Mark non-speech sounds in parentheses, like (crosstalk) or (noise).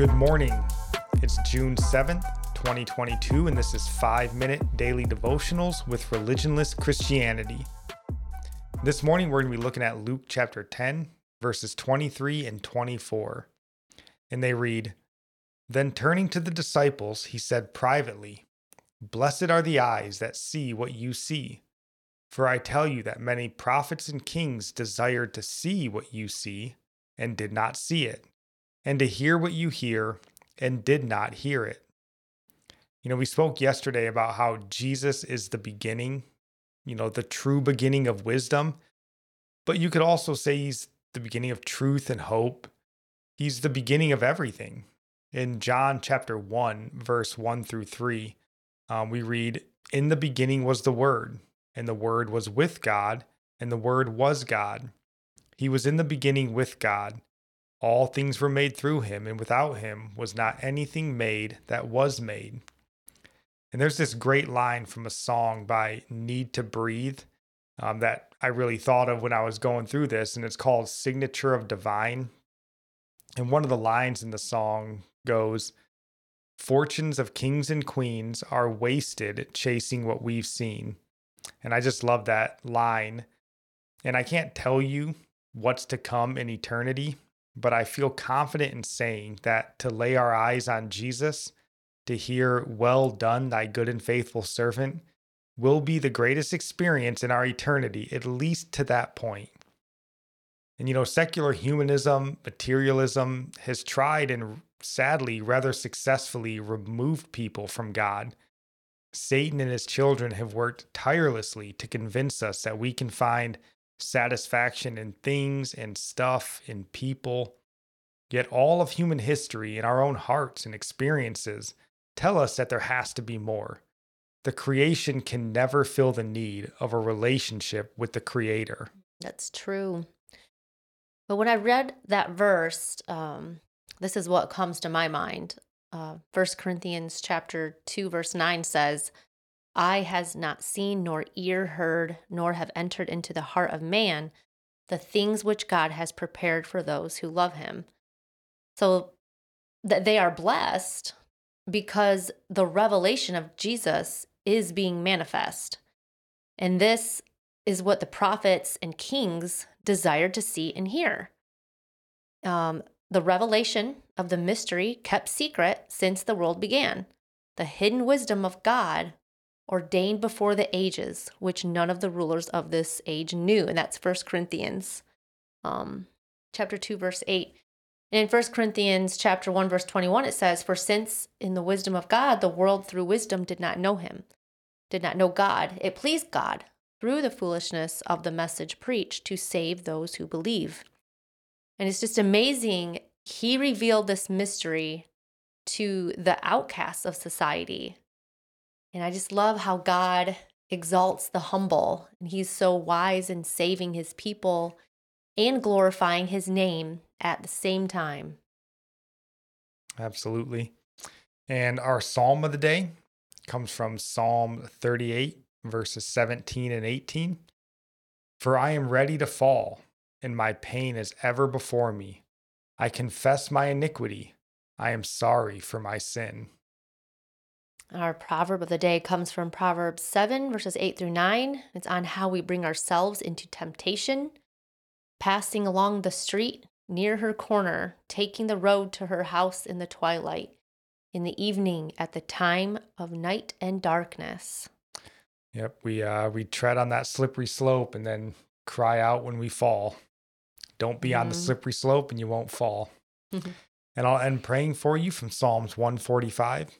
Good morning. It's June 7th, 2022, and this is 5 Minute Daily Devotionals with Religionless Christianity. This morning, we're going to be looking at Luke chapter 10, verses 23 and 24. And they read Then turning to the disciples, he said privately, Blessed are the eyes that see what you see. For I tell you that many prophets and kings desired to see what you see and did not see it, and to hear what you hear and did not hear it. You know, we spoke yesterday about how Jesus is the beginning, you know, the true beginning of wisdom, but you could also say he's the beginning of truth and hope. He's the beginning of everything. In John chapter 1, verse 1 through 3, um, we read, In the beginning was the Word, and the Word was with God, and the Word was God. He was in the beginning with God. All things were made through him, and without him was not anything made that was made. And there's this great line from a song by Need to Breathe um, that I really thought of when I was going through this, and it's called Signature of Divine. And one of the lines in the song goes, Fortunes of kings and queens are wasted chasing what we've seen. And I just love that line. And I can't tell you what's to come in eternity, but I feel confident in saying that to lay our eyes on Jesus, to hear, Well done, thy good and faithful servant, will be the greatest experience in our eternity, at least to that point. And you know, secular humanism, materialism has tried and sadly, rather successfully removed people from God. Satan and his children have worked tirelessly to convince us that we can find satisfaction in things and stuff and people. Yet all of human history and our own hearts and experiences tell us that there has to be more. The creation can never fill the need of a relationship with the Creator. That's true. But when I read that verse, um, this is what comes to my mind. Uh, 1 Corinthians chapter 2, verse 9 says, Eye has not seen, nor ear heard, nor have entered into the heart of man the things which God has prepared for those who love him. So that they are blessed because the revelation of Jesus is being manifest. And this is what the prophets and kings desired to see and hear. Um, the revelation of the mystery kept secret since the world began, the hidden wisdom of God ordained before the ages, which none of the rulers of this age knew. And that's 1 Corinthians um, chapter 2, verse 8. And in 1 Corinthians chapter 1, verse 21, it says, For since in the wisdom of God, the world through wisdom did not know him, did not know God, it pleased God through the foolishness of the message preached to save those who believe. And it's just amazing. He revealed this mystery to the outcasts of society, and I just love how God exalts the humble. And he's so wise in saving his people and glorifying his name at the same time. Absolutely. And our psalm of the day comes from Psalm 38, verses 17 and 18. For I am ready to fall, and my pain is ever before me. I confess my iniquity. I am sorry for my sin. Our proverb of the day comes from Proverbs 7, verses 8 through 9. It's on how we bring ourselves into temptation. Passing along the street near her corner, taking the road to her house in the twilight, in the evening at the time of night and darkness. Yep, we uh we tread on that slippery slope and then cry out when we fall. Don't be mm-hmm. on the mm-hmm. slippery slope and you won't fall. (laughs) and I'll end praying for you from Psalms 145.